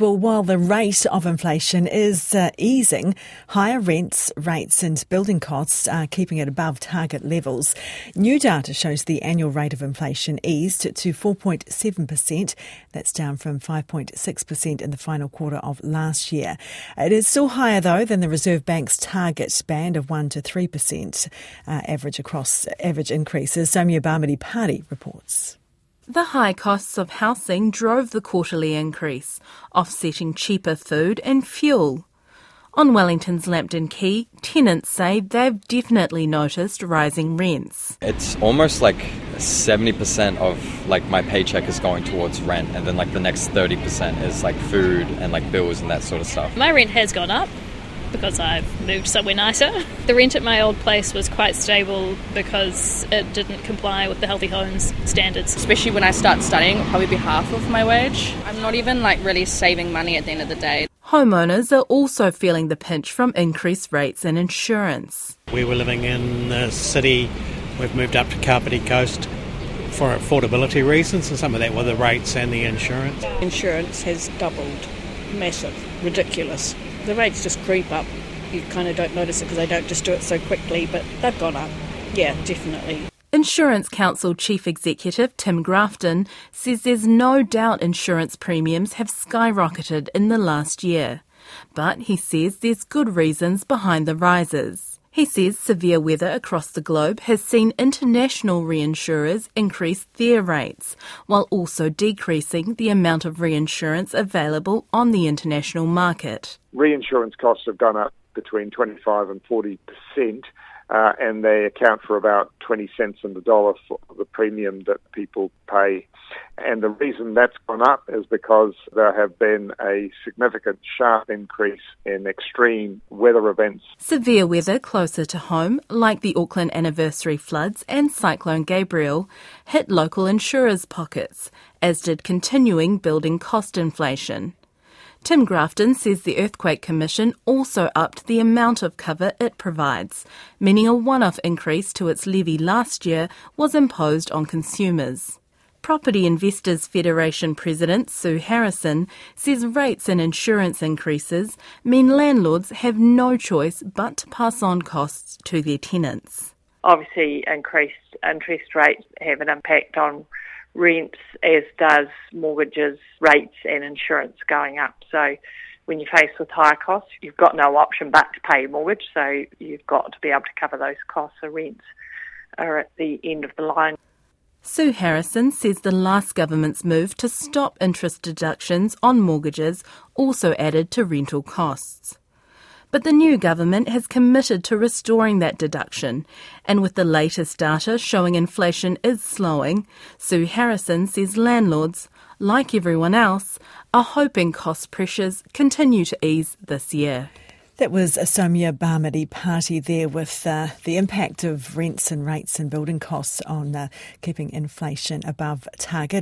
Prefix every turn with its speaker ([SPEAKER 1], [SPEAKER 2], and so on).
[SPEAKER 1] Well, while the rate of inflation is uh, easing, higher rents, rates, and building costs are keeping it above target levels. New data shows the annual rate of inflation eased to 4.7%. That's down from 5.6% in the final quarter of last year. It is still higher, though, than the Reserve Bank's target band of 1 to 3% uh, average across average increases. Soumya Bhamidipati reports.
[SPEAKER 2] The high costs of housing drove the quarterly increase, offsetting cheaper food and fuel. On Wellington's Lambton Quay, tenants say they've definitely noticed rising rents.
[SPEAKER 3] It's almost like 70% of like my paycheck is going towards rent and then like the next 30% is like food and like bills and that sort of stuff.
[SPEAKER 4] My rent has gone up because I've moved somewhere nicer. The rent at my old place was quite stable because it didn't comply with the healthy homes standards.
[SPEAKER 5] Especially when I start studying, it'll probably be half of my wage. I'm not even like really saving money at the end of the day.
[SPEAKER 2] Homeowners are also feeling the pinch from increased rates and insurance.
[SPEAKER 6] We were living in the city, we've moved up to Kapiti Coast for affordability reasons, and some of that were the rates and the insurance.
[SPEAKER 7] Insurance has doubled, massive, ridiculous the rates just creep up. You kind of don't notice it because they don't just do it so quickly, but they've gone up. Yeah, definitely.
[SPEAKER 2] Insurance Council Chief Executive Tim Grafton says there's no doubt insurance premiums have skyrocketed in the last year. But he says there's good reasons behind the rises. He says severe weather across the globe has seen international reinsurers increase their rates, while also decreasing the amount of reinsurance available on the international market.
[SPEAKER 8] Reinsurance costs have gone up between 25 and 40 percent uh, and they account for about 20 cents in the dollar for the premium that people pay. And the reason that's gone up is because there have been a significant sharp increase in extreme weather events.
[SPEAKER 2] Severe weather closer to home, like the Auckland anniversary floods and Cyclone Gabrielle, hit local insurers' pockets, as did continuing building cost inflation. Tim Grafton says the Earthquake Commission also upped the amount of cover it provides, meaning a one off increase to its levy last year was imposed on consumers. Property Investors Federation President Sue Harrison says rates and insurance increases mean landlords have no choice but to pass on costs to their tenants.
[SPEAKER 9] Obviously, increased interest rates have an impact on rents, as does mortgages, rates, and insurance going up. So when you're faced with higher costs, you've got no option but to pay your mortgage. So you've got to be able to cover those costs. So rents are at the end of the line.
[SPEAKER 2] Sue Harrison says the last government's move to stop interest deductions on mortgages also added to rental costs. But the new government has committed to restoring that deduction. And with the latest data showing inflation is slowing, Sue Harrison says landlords, like everyone else, are hoping cost pressures continue to ease this year.
[SPEAKER 1] That was a Soumya Bhamidipati there with uh, the impact of rents and rates and building costs on uh, keeping inflation above target.